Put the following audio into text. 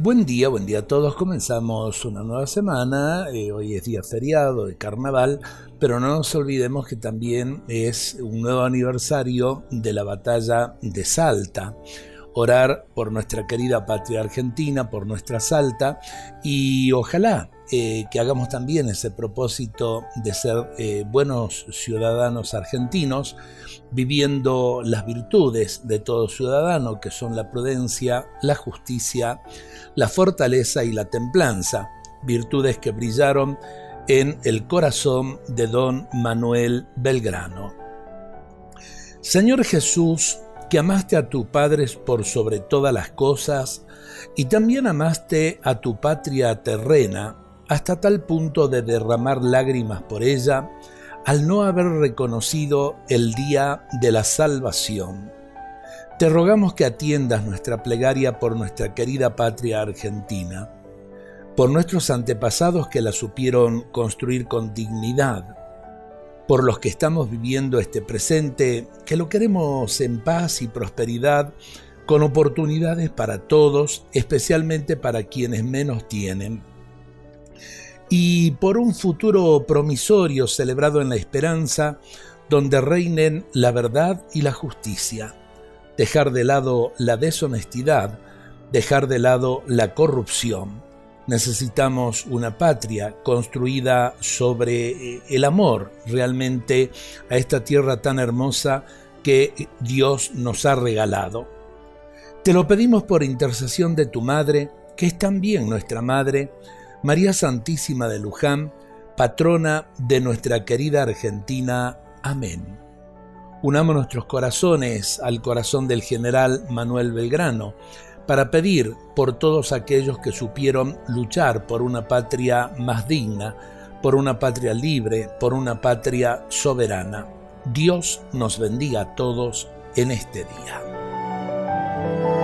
Buen día, buen día a todos. Comenzamos una nueva semana. Eh, hoy es día feriado de carnaval, pero no nos olvidemos que también es un nuevo aniversario de la batalla de Salta. Orar por nuestra querida patria argentina, por nuestra Salta, y ojalá eh, que hagamos también ese propósito de ser eh, buenos ciudadanos argentinos, viviendo las virtudes de todo ciudadano, que son la prudencia, la justicia, la fortaleza y la templanza, virtudes que brillaron en el corazón de don Manuel Belgrano. Señor Jesús, que amaste a tu Padre por sobre todas las cosas, y también amaste a tu patria terrena, hasta tal punto de derramar lágrimas por ella, al no haber reconocido el día de la salvación. Te rogamos que atiendas nuestra plegaria por nuestra querida patria argentina, por nuestros antepasados que la supieron construir con dignidad, por los que estamos viviendo este presente, que lo queremos en paz y prosperidad, con oportunidades para todos, especialmente para quienes menos tienen y por un futuro promisorio celebrado en la esperanza, donde reinen la verdad y la justicia, dejar de lado la deshonestidad, dejar de lado la corrupción. Necesitamos una patria construida sobre eh, el amor realmente a esta tierra tan hermosa que Dios nos ha regalado. Te lo pedimos por intercesión de tu Madre, que es también nuestra Madre, María Santísima de Luján, patrona de nuestra querida Argentina. Amén. Unamos nuestros corazones al corazón del general Manuel Belgrano para pedir por todos aquellos que supieron luchar por una patria más digna, por una patria libre, por una patria soberana. Dios nos bendiga a todos en este día.